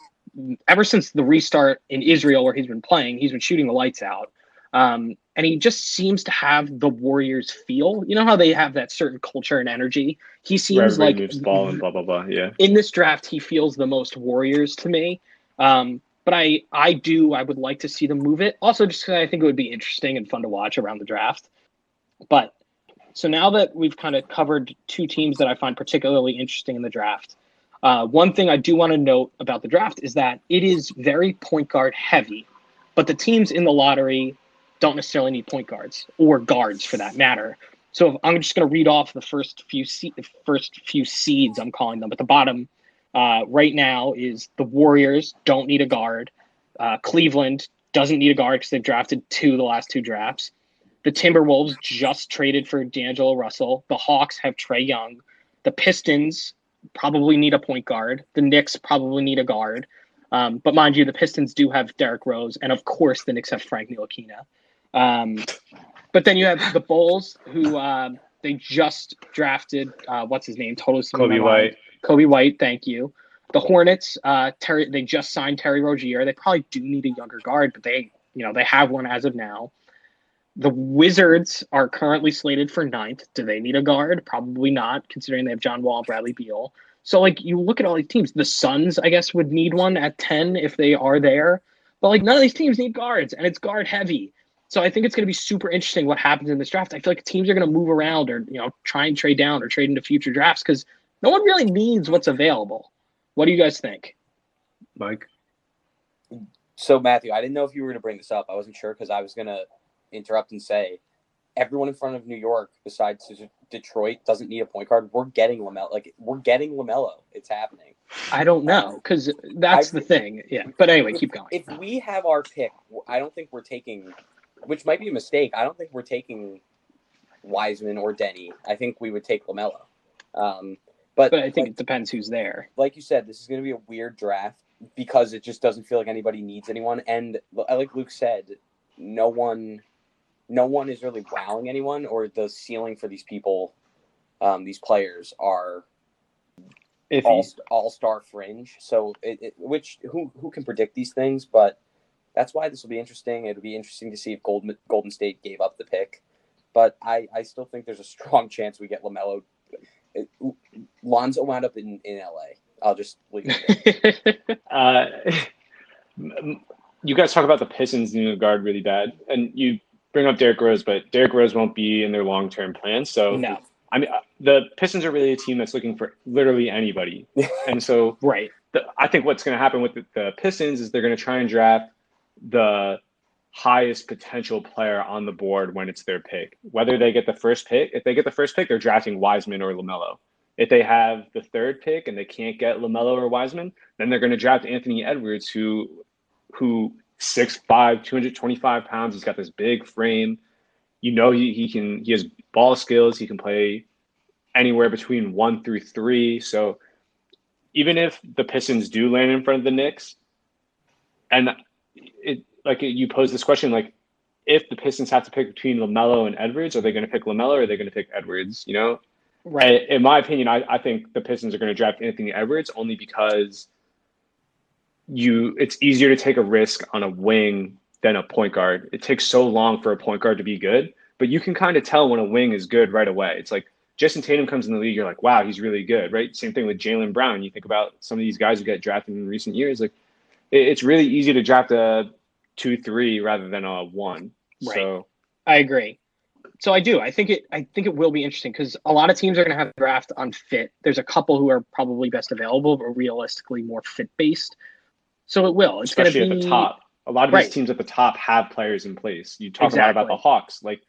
Speaker 1: ever since the restart in Israel where he's been playing, he's been shooting the lights out. Um, and he just seems to have the Warriors feel. You know how they have that certain culture and energy? He seems like
Speaker 2: moves ball and blah, blah, blah. Yeah.
Speaker 1: in this draft, he feels the most Warriors to me. Um, but I, I do, I would like to see them move it. Also, just because I think it would be interesting and fun to watch around the draft. But so now that we've kind of covered two teams that I find particularly interesting in the draft, uh, one thing I do want to note about the draft is that it is very point guard heavy, but the teams in the lottery don't necessarily need point guards or guards for that matter. So I'm just going to read off the first few se- first few seeds I'm calling them. At the bottom, uh, right now is the Warriors don't need a guard. Uh, Cleveland doesn't need a guard because they've drafted two the last two drafts. The Timberwolves just traded for D'Angelo Russell. The Hawks have Trae Young. The Pistons probably need a point guard. The Knicks probably need a guard. Um, but mind you, the Pistons do have Derrick Rose, and of course, the Knicks have Frank Ntilikina. Um, But then you have the Bulls, who uh, they just drafted. Uh, what's his name? Totally.
Speaker 2: Coby White.
Speaker 1: Coby White. Thank you. The Hornets. Uh, Terry. They just signed Terry Rozier. They probably do need a younger guard, but they, you know, they have one as of now. The Wizards are currently slated for ninth. Do they need a guard? Probably not, considering they have John Wall, Bradley Beal. So like you look at all these teams, the Suns, I guess, would need one at ten if they are there. But like none of these teams need guards, and it's guard heavy. So I think it's going to be super interesting what happens in this draft. I feel like teams are going to move around or you know try and trade down or trade into future drafts because no one really needs what's available. What do you guys think?
Speaker 2: Mike.
Speaker 3: So Matthew, I didn't know if you were going to bring this up. I wasn't sure because I was going to interrupt and say everyone in front of New York besides Detroit doesn't need a point guard. We're getting Lamelo. Like we're getting Lamelo. It's happening.
Speaker 1: I don't know because that's I, the thing. Yeah, but anyway, keep going.
Speaker 3: If we have our pick, I don't think we're taking, which might be a mistake. I don't think we're taking Wiseman or Deni. I think we would take Lamelo. Um, but,
Speaker 1: but I think like, it depends who's there.
Speaker 3: Like you said, this is going to be a weird draft because it just doesn't feel like anybody needs anyone. And like Luke said, no one no one is really wowing anyone, or the ceiling for these people, um, these players are if all all star fringe. So, it, it, which who who can predict these things? But that's why this will be interesting. It'll be interesting to see if Golden Golden State gave up the pick, but I I still think there's a strong chance we get Lamelo. It, Lonzo wound up in in LA. I'll just leave
Speaker 2: it. uh, you guys talk about the Pistons needing a guard really bad, and you bring up Derrick Rose, but Derrick Rose won't be in their long term plans. So
Speaker 1: no.
Speaker 2: I mean, uh, the Pistons are really a team that's looking for literally anybody, and so
Speaker 1: right.
Speaker 2: The, I think what's going to happen with the, the Pistons is they're going to try and draft the highest potential player on the board when it's their pick. Whether they get the first pick, if they get the first pick, they're drafting Wiseman or Lamelo. If they have the third pick and they can't get Lamelo or Wiseman, then they're going to draft Anthony Edwards, who who 6'5", 225 pounds. He's got this big frame. You know he, he can he has ball skills. He can play anywhere between one through three. So even if the Pistons do land in front of the Knicks, and it like you pose this question, like if the Pistons have to pick between Lamelo and Edwards, are they going to pick Lamelo or are they going to pick Edwards? You know,
Speaker 1: right?
Speaker 2: In my opinion, I, I think the Pistons are going to draft Anthony Edwards only because you it's easier to take a risk on a wing than a point guard. It takes so long for a point guard to be good, but you can kind of tell when a wing is good right away. It's like Jayson Tatum comes in the league, you're like, wow, he's really good, right? Same thing with Jaylen Brown. You think about some of these guys who get drafted in recent years, like it's really easy to draft a two three rather than a one. Right. So
Speaker 1: I agree. So I do. I think it. I think it will be interesting because a lot of teams are going to have draft on fit. There's a couple who are probably best available, but realistically more fit based. So it will. It's
Speaker 2: Especially
Speaker 1: going
Speaker 2: to be at the top. A lot of right. these teams at the top have players in place. You talk exactly. a lot about the Hawks. Like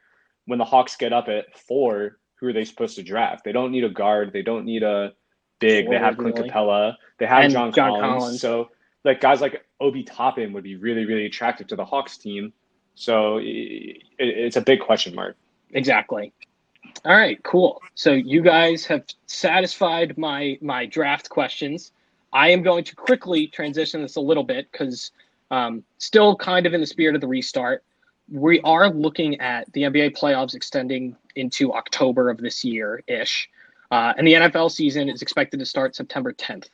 Speaker 2: when the Hawks get up at four, who are they supposed to draft? They don't need a guard. They don't need a big. They have Clint really. Capela. They have John, John Collins. Collins. So like guys like Obi Toppin would be really really attractive to the Hawks team. So it, it's a big question mark.
Speaker 1: Exactly. All right, cool. So you guys have satisfied my my draft questions. I am going to quickly transition this a little bit because um, still kind of in the spirit of the restart. We are looking at the NBA playoffs extending into October of this year ish. Uh, and the NFL season is expected to start September 10th.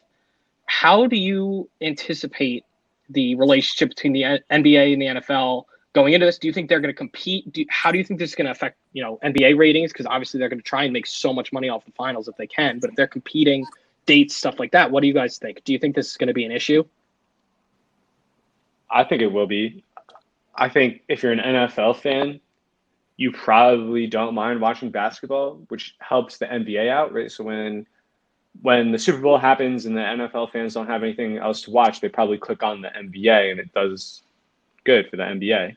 Speaker 1: How do you anticipate the relationship between the NBA and the NFL going into this? Do you think they're going to compete? Do, how do you think this is going to affect you know NBA ratings? Because obviously they're going to try and make so much money off the finals if they can. But if they're competing dates, stuff like that. What do you guys think? Do you think this is going to be an issue?
Speaker 2: I think it will be. I think if you're an NFL fan, you probably don't mind watching basketball, which helps the NBA out, right? So when when the Super Bowl happens and the NFL fans don't have anything else to watch, they probably click on the NBA and it does good for the NBA.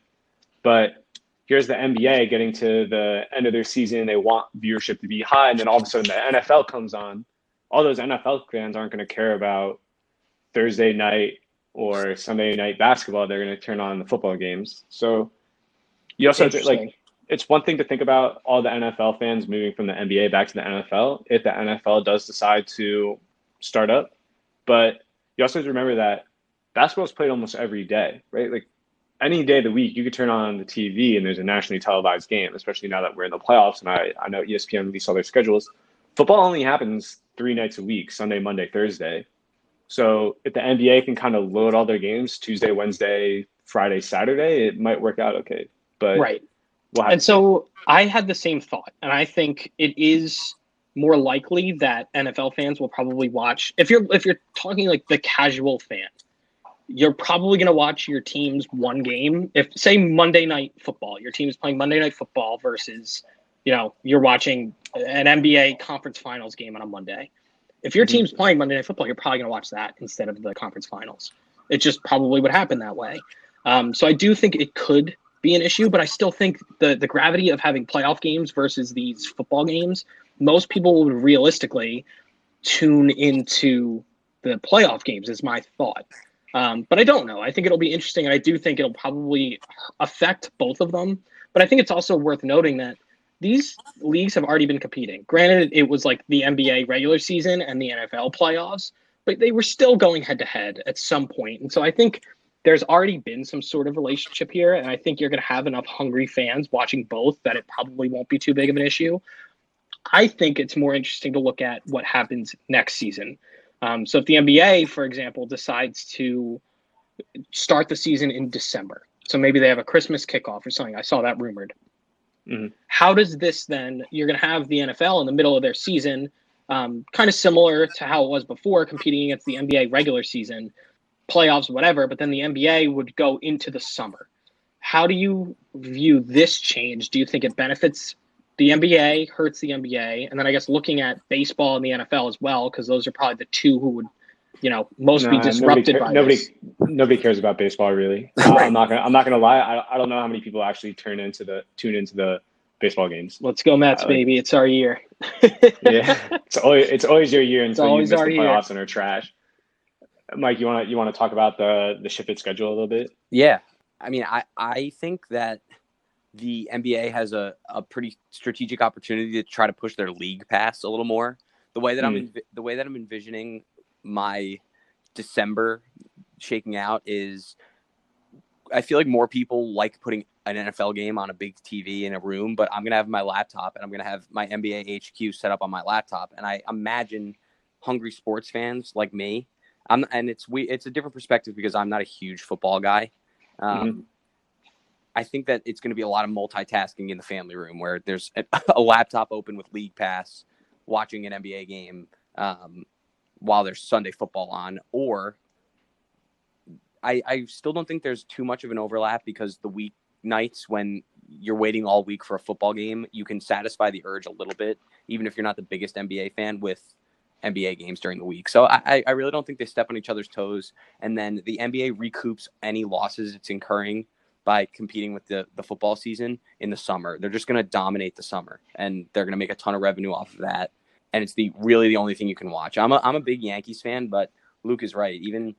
Speaker 2: But here's the NBA getting to the end of their season, they want viewership to be high, and then all of a sudden the NFL comes on all those NFL fans aren't going to care about Thursday night or Sunday night basketball. They're going to turn on the football games. So you also to, like it's one thing to think about all the NFL fans moving from the NBA back to the NFL if the NFL does decide to start up, but you also have to remember that basketball is played almost every day, right? Like any day of the week, you could turn on the TV and there's a nationally televised game, especially now that we're in the playoffs. And I, I know ESPN released all their schedules. Football only happens three nights a week Sunday, Monday, Thursday. So if the NBA can kind of load all their games Tuesday, Wednesday, Friday, Saturday, it might work out okay. But
Speaker 1: right. We'll and so I had the same thought. And I think it is more likely that NFL fans will probably watch if you're if you're talking like the casual fan, you're probably going to watch your team's one game. If say Monday night football, your team is playing Monday night football versus, you know, you're watching an NBA conference finals game on a Monday. If your mm-hmm. team's playing Monday night football, you're probably going to watch that instead of the conference finals. It just probably would happen that way. Um, so I do think it could be an issue, but I still think the the gravity of having playoff games versus these football games, most people would realistically tune into the playoff games. Is my thought. Um, but I don't know. I think it'll be interesting, I do think it'll probably affect both of them. But I think it's also worth noting that these leagues have already been competing. Granted, it was like the NBA regular season and the NFL playoffs, but they were still going head to head at some point. And so I think there's already been some sort of relationship here, and I think you're going to have enough hungry fans watching both that it probably won't be too big of an issue. I think it's more interesting to look at what happens next season. Um, so if the NBA, for example, decides to start the season in December, so maybe they have a Christmas kickoff or something. I saw that rumored. Mm-hmm. How does this then? You're going to have the NFL in the middle of their season, um, kind of similar to how it was before, competing against the NBA regular season, playoffs, whatever. But then the NBA would go into the summer. How do you view this change? Do you think it benefits the NBA hurts the NBA, and then I guess looking at baseball and the NFL as well, because those are probably the two who would, you know, most be disrupted
Speaker 2: nobody,
Speaker 1: by
Speaker 2: nobody.
Speaker 1: This.
Speaker 2: Nobody cares about baseball really. right. I'm not gonna. I'm not gonna lie. I, I don't know how many people actually turn into the tune into the baseball games.
Speaker 1: Let's go Mets, uh, baby! It's our year.
Speaker 2: yeah, it's always it's always your year until you miss the playoffs year. and are trash. Mike, you want to you want to talk about the the shifted schedule a little bit?
Speaker 3: Yeah, I mean, I I think that the NBA has a, a pretty strategic opportunity to try to push their league pass a little more. The way that mm. I'm the way that I'm envisioning my December shaking out is I feel like more people like putting an NFL game on a big TV in a room, but I'm gonna have my laptop and I'm gonna have my NBA HQ set up on my laptop, and I imagine hungry sports fans like me. I'm and it's we it's a different perspective because I'm not a huge football guy. Um, mm-hmm. I think that it's going to be a lot of multitasking in the family room where there's a, a laptop open with League Pass, watching an NBA game um, while there's Sunday football on, or I, I still don't think there's too much of an overlap because the week nights when you're waiting all week for a football game, you can satisfy the urge a little bit, even if you're not the biggest NBA fan with NBA games during the week. So I, I really don't think they step on each other's toes. And then the NBA recoups any losses it's incurring by competing with the, the football season in the summer. They're just going to dominate the summer and they're going to make a ton of revenue off of that. And it's the really the only thing you can watch. I'm a, I'm a big Yankees fan, but Luke is right. Even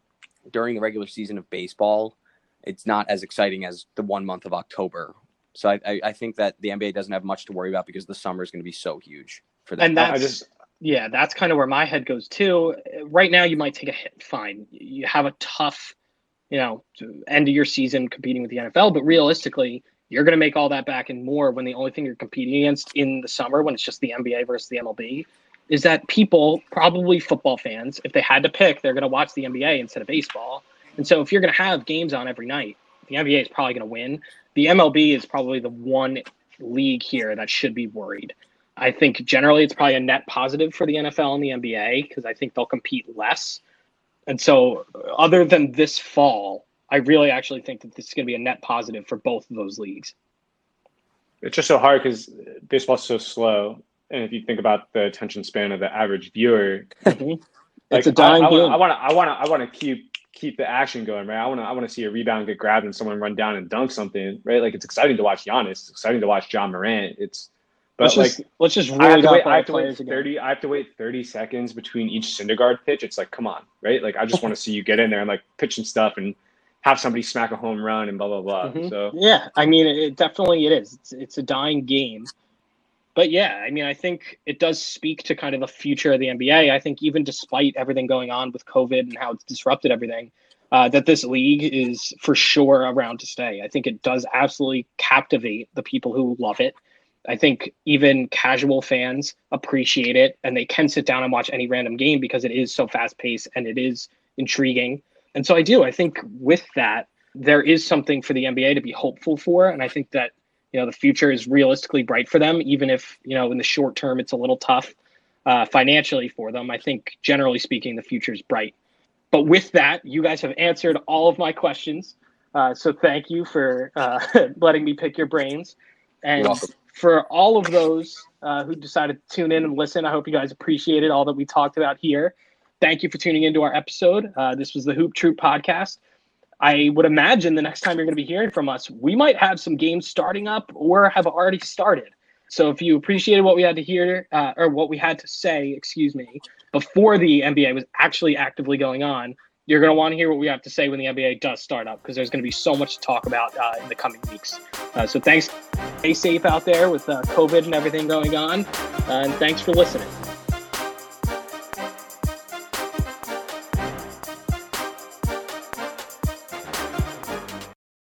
Speaker 3: during the regular season of baseball, it's not as exciting as the one month of October. So I, I, I think that the NBA doesn't have much to worry about because the summer is going to be so huge for them.
Speaker 1: And that's, just, yeah, that's kind of where my head goes too. Right now, you might take a hit. Fine. You have a tough you know, end of your season competing with the NFL. But realistically, you're going to make all that back and more when the only thing you're competing against in the summer, when it's just the NBA versus the MLB, is that people, probably football fans, if they had to pick, they're going to watch the NBA instead of baseball. And so if you're going to have games on every night, the NBA is probably going to win. The MLB is probably the one league here that should be worried. I think generally it's probably a net positive for the NFL and the NBA because I think they'll compete less and so, other than this fall, I really actually think that this is going to be a net positive for both of those leagues.
Speaker 2: It's just so hard because baseball's so slow, and if you think about the attention span of the average viewer,
Speaker 1: mm-hmm. like, it's a dying
Speaker 2: I want to, I want to, I want to keep keep the action going, right? I want to, I want to see a rebound get grabbed and someone run down and dunk something, right? Like it's exciting to watch Giannis. It's exciting to watch Ja Morant. It's but let's
Speaker 1: like,
Speaker 2: just,
Speaker 1: let's just really I have to
Speaker 2: wait, I have to wait thirty. Again. I have to wait thirty seconds between each Syndergaard pitch. It's like, come on, right? Like, I just want to see you get in there and like pitch and stuff and have somebody smack a home run and blah blah blah. Mm-hmm. So
Speaker 1: yeah, I mean, it definitely it is. It's it's a dying game, but yeah, I mean, I think it does speak to kind of the future of the NBA. I think even despite everything going on with COVID and how it's disrupted everything, uh, that this league is for sure around to stay. I think it does absolutely captivate the people who love it. I think even casual fans appreciate it and they can sit down and watch any random game because it is so fast paced and it is intriguing. And so I do. I think with that, there is something for the NBA to be hopeful for. And I think that, you know, the future is realistically bright for them, even if, you know, in the short term it's a little tough uh, financially for them. I think generally speaking, the future is bright. But with that, you guys have answered all of my questions. Uh, so thank you for uh, letting me pick your brains. And for all of those uh, who decided to tune in and listen, I hope you guys appreciated all that we talked about here. Thank you for tuning into our episode. Uh, this was the Hoop Troop podcast. I would imagine the next time you're going to be hearing from us, we might have some games starting up or have already started. So if you appreciated what we had to hear uh, or what we had to say, excuse me, before the NBA was actually actively going on, you're going to want to hear what we have to say when the NBA does start up because there's going to be so much to talk about uh, in the coming weeks. Uh, so thanks. Stay safe out there with uh, COVID and everything going on. Uh, and thanks for listening.